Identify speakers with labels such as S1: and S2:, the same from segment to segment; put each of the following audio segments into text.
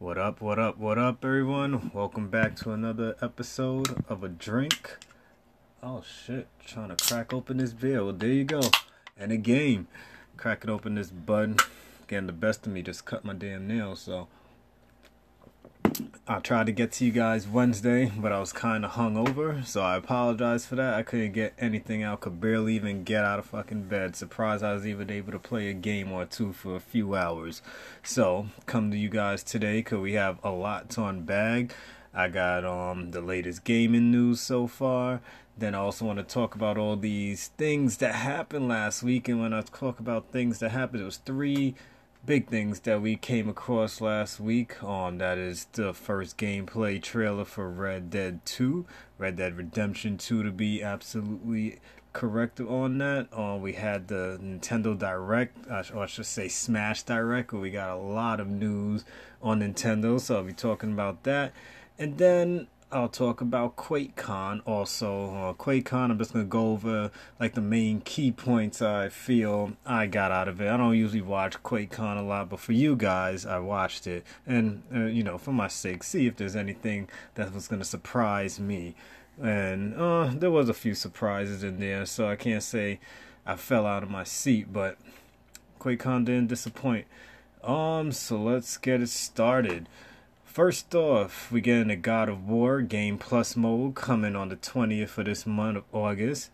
S1: What up, what up, what up, everyone? Welcome back to another episode of A Drink. Oh shit, trying to crack open this beer. Well, there you go. And a game. Cracking open this bud. Getting the best of me, just cut my damn nails, so. I tried to get to you guys Wednesday, but I was kind of hungover, so I apologize for that. I couldn't get anything out, could barely even get out of fucking bed. Surprised I was even able to play a game or two for a few hours. So, come to you guys today because we have a lot to unbag. I got um the latest gaming news so far. Then I also want to talk about all these things that happened last week. And when I talk about things that happened, it was three big things that we came across last week. Um, that is the first gameplay trailer for Red Dead 2, Red Dead Redemption 2 to be absolutely correct on that. Uh, we had the Nintendo Direct, or I should say Smash Direct, where we got a lot of news on Nintendo. So I'll be talking about that. And then I'll talk about QuakeCon also. Uh, QuakeCon, I'm just gonna go over like the main key points I feel I got out of it. I don't usually watch QuakeCon a lot, but for you guys, I watched it, and uh, you know, for my sake, see if there's anything that was gonna surprise me. And uh, there was a few surprises in there, so I can't say I fell out of my seat, but QuakeCon didn't disappoint. Um, so let's get it started. First off, we get the God of War Game Plus mode coming on the 20th of this month of August.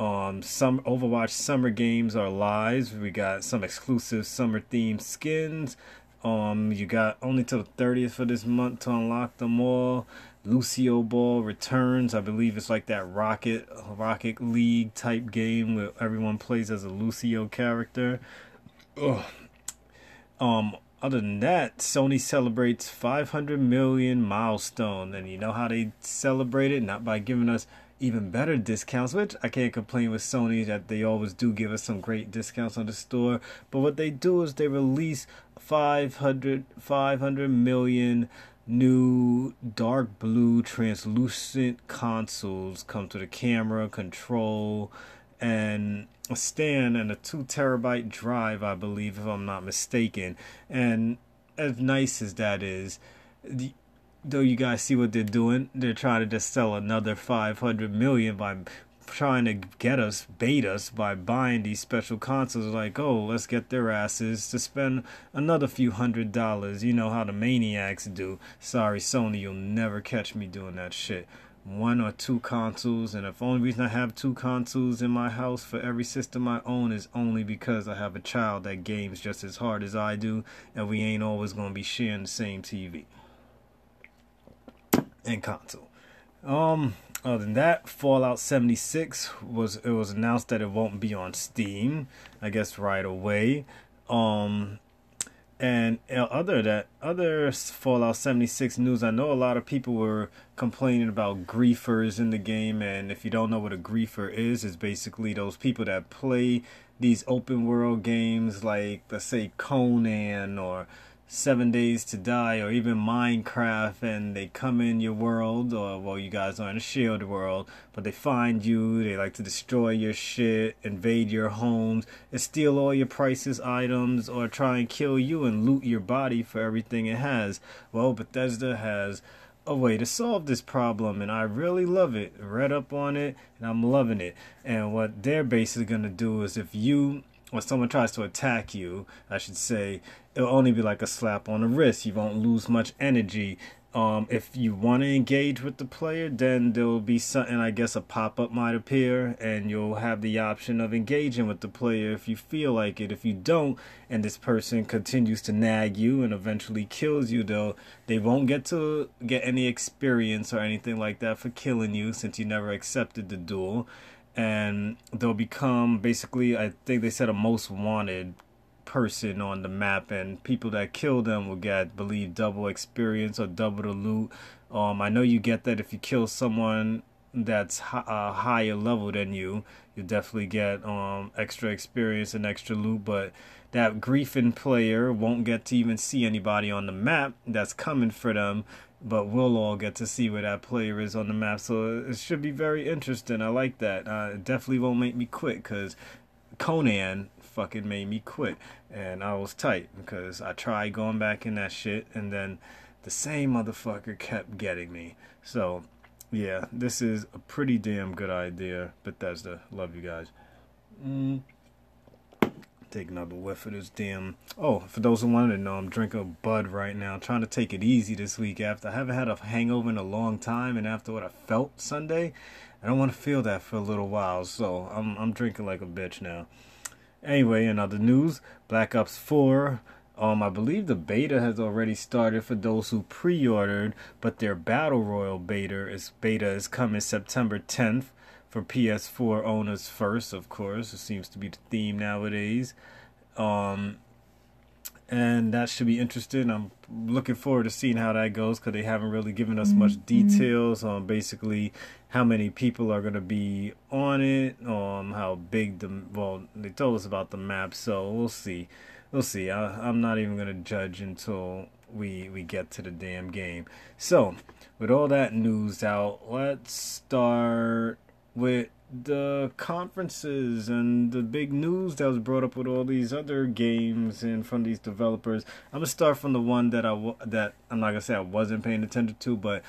S1: Um, some Overwatch summer games are live. We got some exclusive summer themed skins. Um, you got only till the 30th of this month to unlock them all. Lucio Ball returns. I believe it's like that Rocket Rocket League type game where everyone plays as a Lucio character. Ugh. Um, other than that, Sony celebrates 500 million milestone, and you know how they celebrate it? Not by giving us even better discounts, which I can't complain with Sony that they always do give us some great discounts on the store. But what they do is they release 500, 500 million new dark blue translucent consoles come to the camera, control, and a stand and a two terabyte drive, I believe, if I'm not mistaken. And as nice as that is, the, though you guys see what they're doing, they're trying to just sell another 500 million by trying to get us, bait us by buying these special consoles. Like, oh, let's get their asses to spend another few hundred dollars. You know how the maniacs do. Sorry, Sony, you'll never catch me doing that shit one or two consoles and if only reason I have two consoles in my house for every system I own is only because I have a child that games just as hard as I do and we ain't always gonna be sharing the same TV and console. Um other than that, Fallout 76 was it was announced that it won't be on Steam, I guess right away. Um and uh, other that other Fallout 76 news, I know a lot of people were complaining about griefers in the game, and if you don't know what a griefer is, it's basically those people that play these open world games like let's say Conan or Seven Days to Die or even Minecraft and they come in your world or well you guys are in a shield world but they find you they like to destroy your shit invade your homes and steal all your priceless items or try and kill you and loot your body for everything it has. Well Bethesda has a way to solve this problem and I really love it. Read up on it and I'm loving it. And what they're basically to do is if you or someone tries to attack you, I should say, it'll only be like a slap on the wrist. You won't lose much energy. Um, if you want to engage with the player, then there will be something, I guess, a pop up might appear, and you'll have the option of engaging with the player if you feel like it. If you don't, and this person continues to nag you and eventually kills you, though, they won't get to get any experience or anything like that for killing you since you never accepted the duel and they'll become basically I think they said a most wanted person on the map and people that kill them will get believe double experience or double the loot um I know you get that if you kill someone that's a uh, higher level than you you definitely get um extra experience and extra loot but that griefing player won't get to even see anybody on the map that's coming for them but we'll all get to see where that player is on the map. So it should be very interesting. I like that. Uh, it definitely won't make me quit because Conan fucking made me quit, and I was tight because I tried going back in that shit, and then the same motherfucker kept getting me. So, yeah, this is a pretty damn good idea. Bethesda, love you guys. Mm. Take another whiff of this damn. Oh, for those who wanted to know, I'm drinking Bud right now. trying to take it easy this week after I haven't had a hangover in a long time, and after what I felt Sunday, I don't want to feel that for a little while. So I'm I'm drinking like a bitch now. Anyway, in other news, Black Ops 4. Um, I believe the beta has already started for those who pre-ordered, but their battle royal beta is beta is coming September 10th for PS4 owners first, of course. It seems to be the theme nowadays. Um, and that should be interesting. I'm looking forward to seeing how that goes because they haven't really given us much mm-hmm. details on basically how many people are going to be on it, um, how big the well they told us about the map, so we'll see, we'll see. I, I'm not even going to judge until we we get to the damn game. So with all that news out, let's start with the conferences and the big news that was brought up with all these other games and from these developers. I'm gonna start from the one that I that I'm not gonna say I wasn't paying attention to, but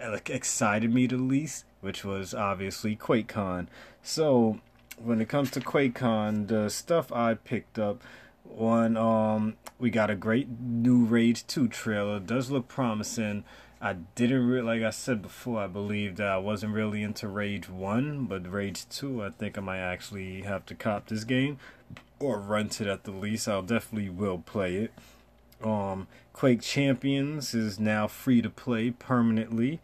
S1: like excited me the least, which was obviously QuakeCon. So when it comes to QuakeCon, the stuff I picked up. One, um, we got a great new Rage 2 trailer. Does look promising. I didn't really, like I said before, I believe that I wasn't really into Rage 1, but Rage 2, I think I might actually have to cop this game or rent it at the least. I'll definitely will play it. Um, Quake Champions is now free to play permanently.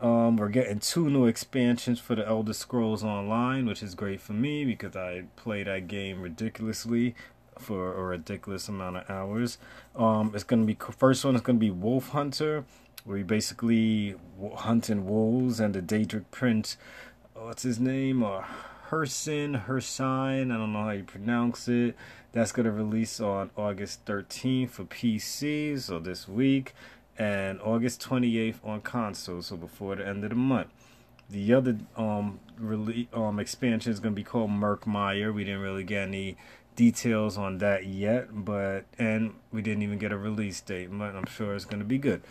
S1: Um, we're getting two new expansions for the Elder Scrolls Online, which is great for me because I play that game ridiculously for a ridiculous amount of hours. Um, it's gonna be first one is gonna be Wolf Hunter where you basically hunting wolves and the Daedric Prince, what's his name, or Hersin, Hersign, I don't know how you pronounce it. That's going to release on August 13th for PC, so this week, and August 28th on console, so before the end of the month. The other um release um expansion is going to be called Murkmire. We didn't really get any details on that yet, but and we didn't even get a release date, but I'm sure it's going to be good.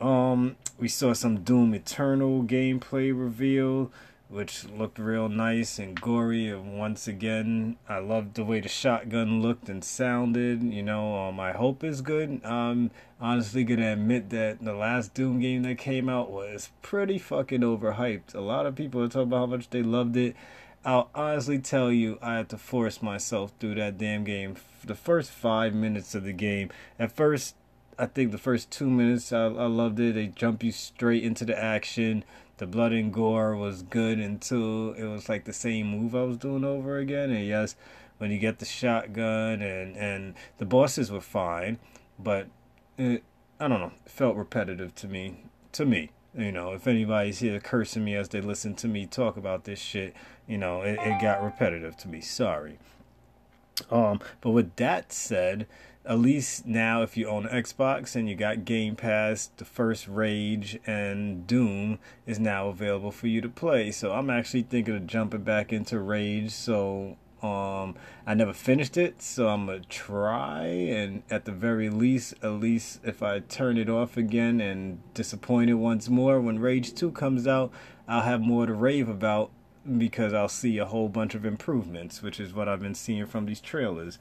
S1: Um, we saw some Doom Eternal gameplay reveal, which looked real nice and gory. And once again, I loved the way the shotgun looked and sounded. You know, um, I hope it's good. I'm honestly gonna admit that the last Doom game that came out was pretty fucking overhyped. A lot of people are talking about how much they loved it. I'll honestly tell you, I had to force myself through that damn game. The first five minutes of the game, at first, I think the first two minutes I, I loved it. They jump you straight into the action. The blood and gore was good until it was like the same move I was doing over again. And yes, when you get the shotgun and and the bosses were fine, but it, I don't know, it felt repetitive to me. To me, you know, if anybody's here cursing me as they listen to me talk about this shit, you know, it, it got repetitive to me. Sorry. Um, but with that said, at least now if you own Xbox and you got Game Pass, the first Rage and Doom is now available for you to play. So I'm actually thinking of jumping back into Rage. So um I never finished it, so I'm gonna try and at the very least, at least if I turn it off again and disappointed once more when Rage 2 comes out, I'll have more to rave about because I'll see a whole bunch of improvements, which is what I've been seeing from these trailers.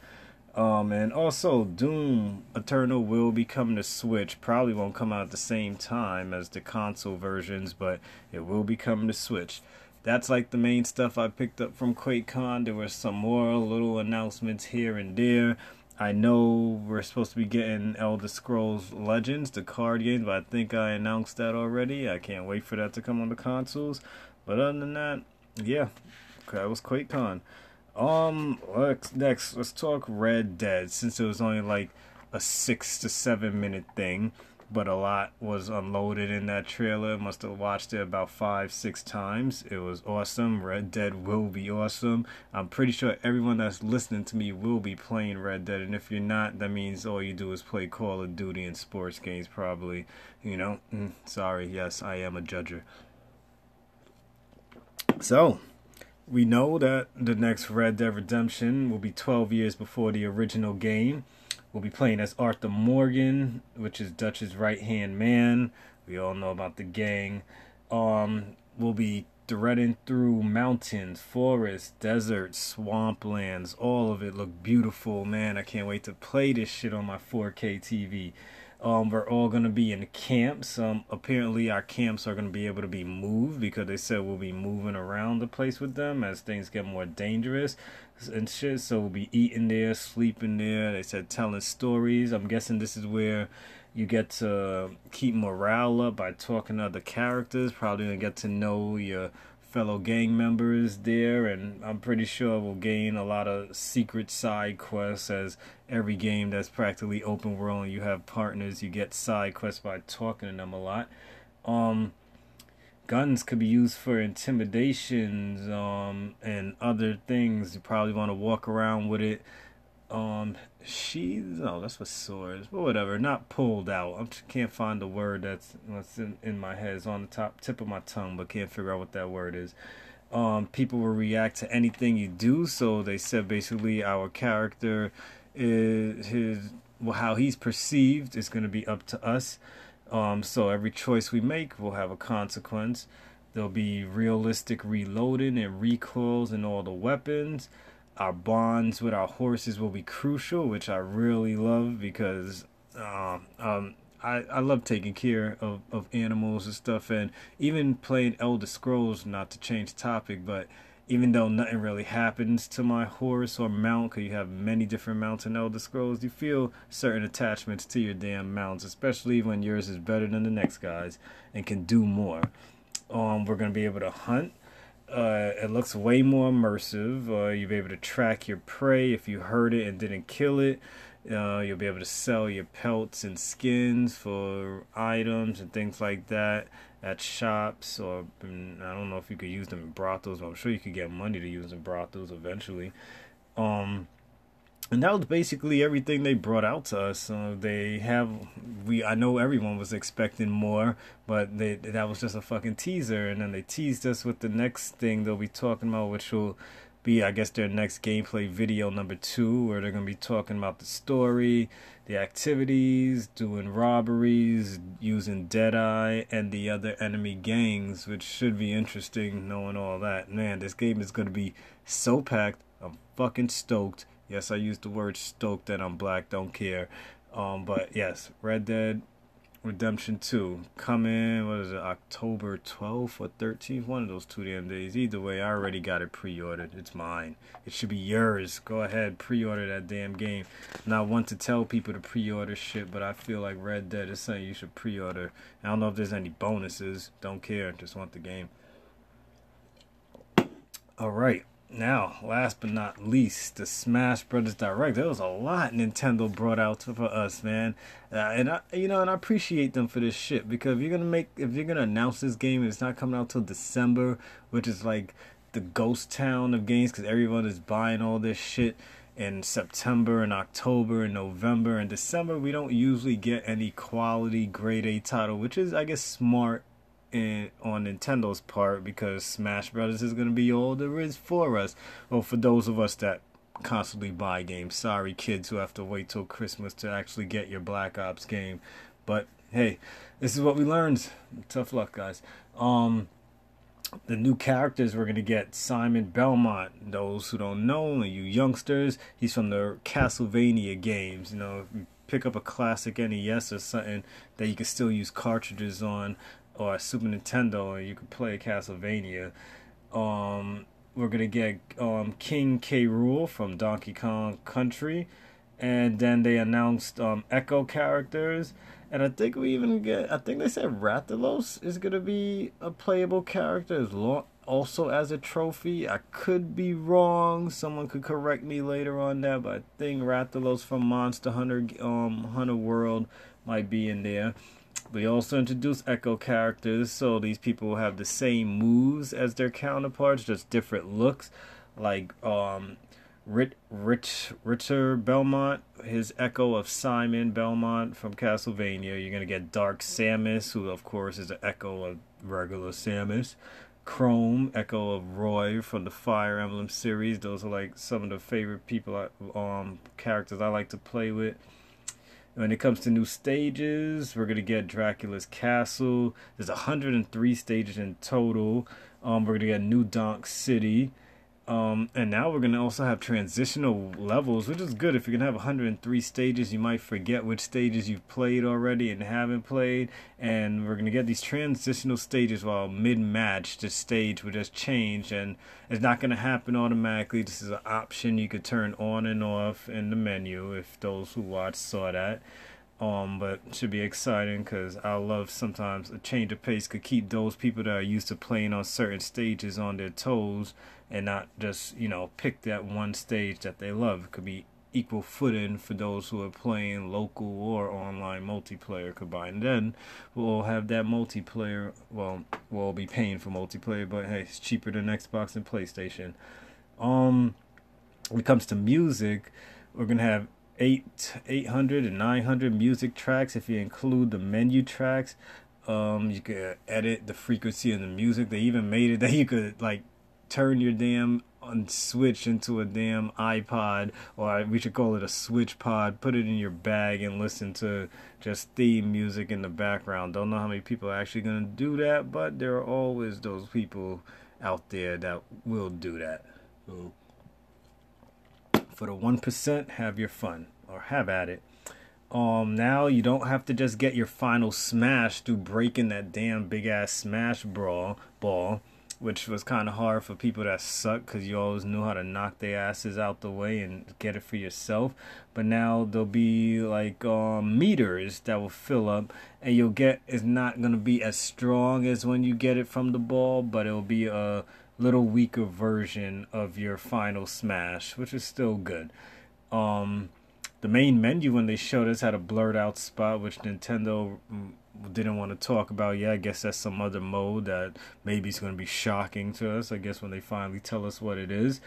S1: Um, and also, Doom Eternal will be coming to Switch. Probably won't come out at the same time as the console versions, but it will be coming to Switch. That's like the main stuff I picked up from QuakeCon. There were some more little announcements here and there. I know we're supposed to be getting Elder Scrolls Legends, the card game, but I think I announced that already. I can't wait for that to come on the consoles. But other than that, yeah, that was QuakeCon. Um, let's next let's talk Red Dead since it was only like a six to seven minute thing, but a lot was unloaded in that trailer. Must have watched it about five, six times. It was awesome. Red Dead will be awesome. I'm pretty sure everyone that's listening to me will be playing Red Dead, and if you're not, that means all you do is play Call of Duty and sports games, probably. You know, mm, sorry. Yes, I am a judger. So, we know that the next Red Dead Redemption will be 12 years before the original game, We'll be playing as Arthur Morgan, which is Dutch's right hand man. We all know about the gang. Um, we'll be threading through mountains, forests, deserts, swamplands. All of it look beautiful, man. I can't wait to play this shit on my 4K TV. Um, we're all gonna be in camps. Um, apparently our camps are gonna be able to be moved because they said we'll be moving around the place with them as things get more dangerous and shit. So we'll be eating there, sleeping there. They said telling stories. I'm guessing this is where you get to keep morale up by talking to other characters. Probably gonna get to know your fellow gang members there, and I'm pretty sure we'll gain a lot of secret side quests. As every game that's practically open world, and you have partners, you get side quests by talking to them a lot. Um, guns could be used for intimidations um, and other things. You probably want to walk around with it um she's no that's what swords but whatever not pulled out. I can't find the word that's that's in, in my head. It's on the top tip of my tongue but can't figure out what that word is. Um people will react to anything you do so they said basically our character is his well how he's perceived is going to be up to us. Um so every choice we make will have a consequence. There'll be realistic reloading and recoils and all the weapons our bonds with our horses will be crucial, which I really love because um, um, I, I love taking care of, of animals and stuff. And even playing Elder Scrolls, not to change topic, but even though nothing really happens to my horse or mount, because you have many different mounts in Elder Scrolls, you feel certain attachments to your damn mounts, especially when yours is better than the next guy's and can do more. Um, we're going to be able to hunt uh, it looks way more immersive. Uh, you'll be able to track your prey if you hurt it and didn't kill it. Uh, you'll be able to sell your pelts and skins for items and things like that at shops, or mm, I don't know if you could use them in brothels. But I'm sure you could get money to use in brothels eventually. Um, and that was basically everything they brought out to us. Uh, they have we I know everyone was expecting more, but they that was just a fucking teaser, and then they teased us with the next thing they'll be talking about, which will be I guess their next gameplay video number two, where they're gonna be talking about the story, the activities, doing robberies, using Deadeye and the other enemy gangs, which should be interesting knowing all that. Man, this game is gonna be so packed. I'm fucking stoked Yes, I used the word stoked that I'm black, don't care. Um, but yes, Red Dead Redemption 2 coming, what is it, October 12th or 13th? One of those two damn days. Either way, I already got it pre ordered. It's mine. It should be yours. Go ahead, pre order that damn game. Not want to tell people to pre order shit, but I feel like Red Dead is something you should pre order. I don't know if there's any bonuses. Don't care. Just want the game. Alright. Now, last but not least, the Smash Brothers Direct. There was a lot Nintendo brought out for us, man. Uh, and I, you know, and I appreciate them for this shit because if you're gonna make, if you're gonna announce this game, and it's not coming out till December, which is like the ghost town of games because everyone is buying all this shit in September and October and November and December. We don't usually get any quality grade A title, which is, I guess, smart in, on Nintendo's part because Smash Brothers is going to be all there is for us. Or for those of us that constantly buy games. Sorry, kids who have to wait till Christmas to actually get your Black Ops game. But hey, this is what we learned. Tough luck, guys. Um, the new characters we're gonna get Simon Belmont. Those who don't know, you youngsters, he's from the Castlevania games. You know, pick up a classic NES or something that you can still use cartridges on or a Super Nintendo, and you could play Castlevania. Um, we're gonna get um, King K. Rool from Donkey Kong Country, and then they announced um, Echo characters, and I think we even get. I think they said Rathalos is gonna be a playable character as long also as a trophy. I could be wrong. Someone could correct me later on that, but I think Rathalos from Monster Hunter um Hunter World might be in there. We also introduce Echo characters, so these people have the same moves as their counterparts, just different looks. Like um, Rich, Rich, Richter Belmont, his Echo of Simon Belmont from Castlevania. You're gonna get Dark Samus, who of course is an Echo of regular Samus. Chrom, Echo of Roy from the Fire Emblem series. Those are like some of the favorite people, I, um, characters I like to play with. When it comes to new stages, we're gonna get Dracula's Castle. There's 103 stages in total. Um, we're gonna get New Donk City. Um, and now we're gonna also have transitional levels, which is good. If you're gonna have 103 stages, you might forget which stages you've played already and haven't played. And we're gonna get these transitional stages while mid-match. The stage will just change, and it's not gonna happen automatically. This is an option you could turn on and off in the menu. If those who watched saw that. Um, but should be exciting because I love sometimes a change of pace could keep those people that are used to playing on certain stages on their toes and not just you know pick that one stage that they love. It could be equal footing for those who are playing local or online multiplayer combined. Then we'll have that multiplayer. Well, we'll be paying for multiplayer, but hey, it's cheaper than Xbox and PlayStation. Um, when it comes to music, we're gonna have eight, 800 and 900 music tracks if you include the menu tracks. Um, you could edit the frequency of the music. They even made it that you could like turn your damn on switch into a damn iPod, or we should call it a switch pod. Put it in your bag and listen to just theme music in the background. Don't know how many people are actually gonna do that, but there are always those people out there that will do that. So for the one percent, have your fun or have at it. Um, now you don't have to just get your final smash through breaking that damn big ass smash brawl ball which was kind of hard for people that suck because you always knew how to knock their asses out the way and get it for yourself. But now there'll be like um, meters that will fill up, and you'll get it's not gonna be as strong as when you get it from the ball, but it'll be a little weaker version of your final smash, which is still good. Um, the main menu when they showed us had a blurred out spot, which Nintendo mm, didn't want to talk about Yeah, I guess that's some other mode that maybe is going to be shocking to us. I guess when they finally tell us what it is.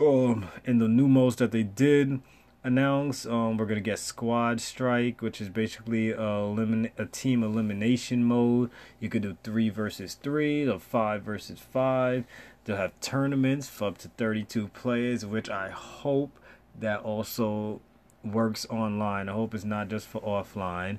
S1: Um, in the new modes that they did announce, um, we're gonna get Squad Strike, which is basically a, elimin- a team elimination mode. You could do three versus three, or five versus five. They'll have tournaments for up to 32 players, which I hope that also works online. I hope it's not just for offline.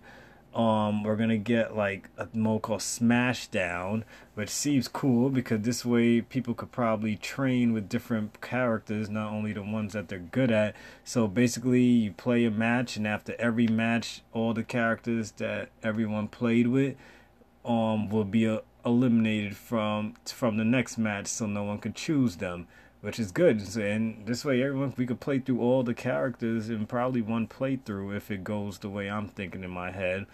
S1: Um, we're gonna get like a mode called Smashdown, which seems cool because this way people could probably train with different characters, not only the ones that they're good at. So basically, you play a match, and after every match, all the characters that everyone played with, um, will be uh, eliminated from from the next match, so no one can choose them which is good. And this way, everyone we could play through all the characters in probably one playthrough if it goes the way I'm thinking in my head.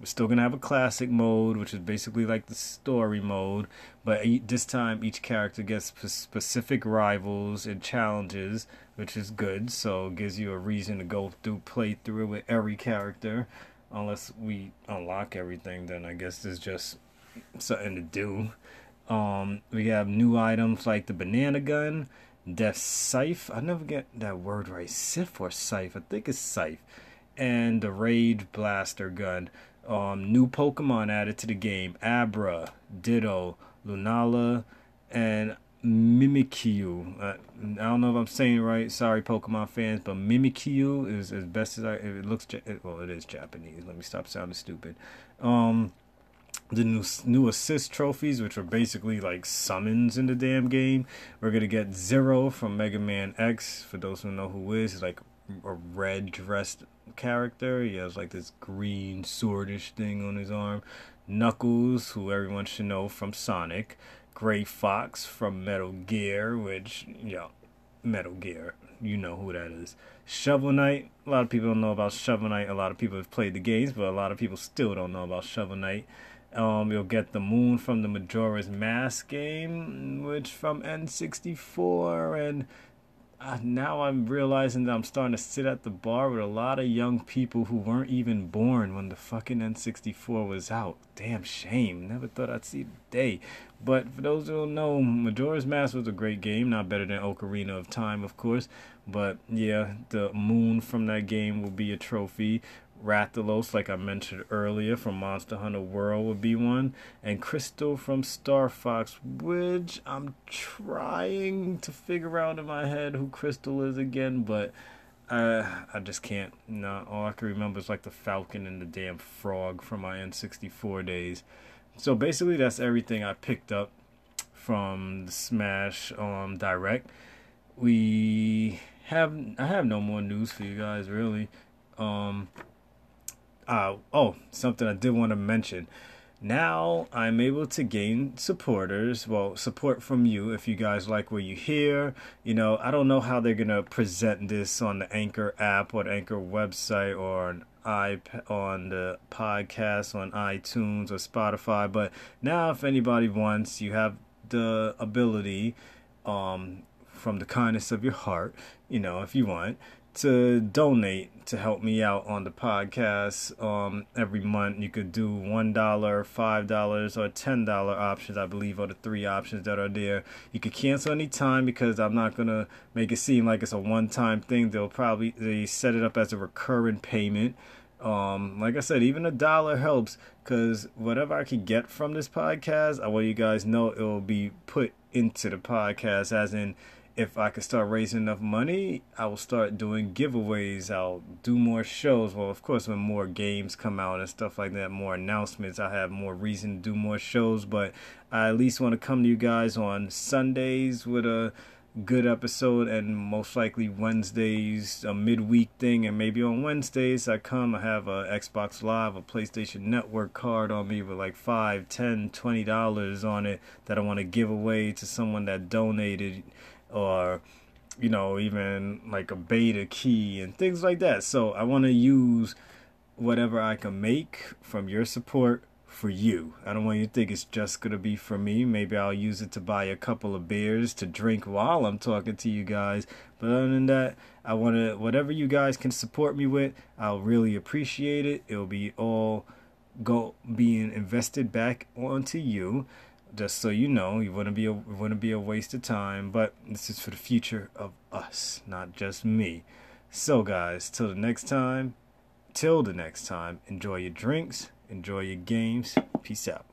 S1: We're still gonna have a classic mode, which is basically like the story mode, but this time each character gets specific rivals and challenges, which is good. So it gives you a reason to go through play through with every character. Unless we unlock everything, then I guess there's just something to do. Um, we have new items like the banana gun, Death Scythe. I never get that word right. Sif or Scythe? I think it's Scythe. And the Rage Blaster gun. Um, new Pokemon added to the game: Abra, Ditto, Lunala, and Mimikyu. Uh, I don't know if I'm saying right. Sorry, Pokemon fans, but Mimikyu is as best as I. It looks. Well, it is Japanese. Let me stop sounding stupid. Um, the new new assist trophies, which are basically like summons in the damn game. We're gonna get Zero from Mega Man X. For those who know who is, he's like a red dressed character. He has like this green swordish thing on his arm. Knuckles, who everyone should know from Sonic. Gray Fox from Metal Gear, which yeah, Metal Gear. You know who that is. Shovel Knight. A lot of people don't know about Shovel Knight. A lot of people have played the games, but a lot of people still don't know about Shovel Knight. Um, you'll get the moon from the Majora's Mask game, which from N64, and uh, now I'm realizing that I'm starting to sit at the bar with a lot of young people who weren't even born when the fucking N64 was out. Damn shame. Never thought I'd see the day. But for those who don't know, Majora's Mask was a great game. Not better than Ocarina of Time, of course. But yeah, the moon from that game will be a trophy. Rathalos, like I mentioned earlier, from Monster Hunter World would be one, and Krystal from Star Fox, which I'm trying to figure out in my head who Krystal is again, but I I just can't. No, all I can remember is like the Falcon and the damn frog from my N64 days. So basically, that's everything I picked up from the Smash um Direct. We have I have no more news for you guys really. Um. Uh, oh, something I did want to mention now I'm able to gain supporters. Well, support from you if you guys like what you hear. You know, I don't know how they're gonna present this on the Anchor app or Anchor website or on iP- on the podcast on iTunes or Spotify. But now, if anybody wants, you have the ability, um, from the kindness of your heart, you know, if you want, to donate to help me out on the podcast um, every month. You could do $1, $5, or $10 options, I believe, are the three options that are there. You could cancel anytime because I'm not going to make it seem like it's a one time thing. They'll probably they set it up as a recurring payment. Um, like I said, even a dollar helps because whatever I can get from this podcast, I want you guys know it will be put into the podcast, as in if I could start raising enough money, I will start doing giveaways. I'll do more shows. Well, of course, when more games come out and stuff like that, more announcements, I have more reason to do more shows. But I at least want to come to you guys on Sundays with a good episode and most likely Wednesdays a midweek thing and maybe on Wednesdays I come I have a Xbox Live a PlayStation Network card on me with like five, ten, twenty dollars on it that I want to give away to someone that donated or you know even like a beta key and things like that. So i want to use whatever i can make from your support for you. I don't want you to think it's just going to be for me. Maybe i'll use it to buy a couple of beers to drink while i'm talking to you guys. But other than that i want to whatever you guys can support me with i'll really appreciate it. It'll be all go being invested back onto you. Just so you know, it wouldn't be a wouldn't be a waste of time. But this is for the future of us, not just me. So, guys, till the next time, till the next time, enjoy your drinks, enjoy your games. Peace out.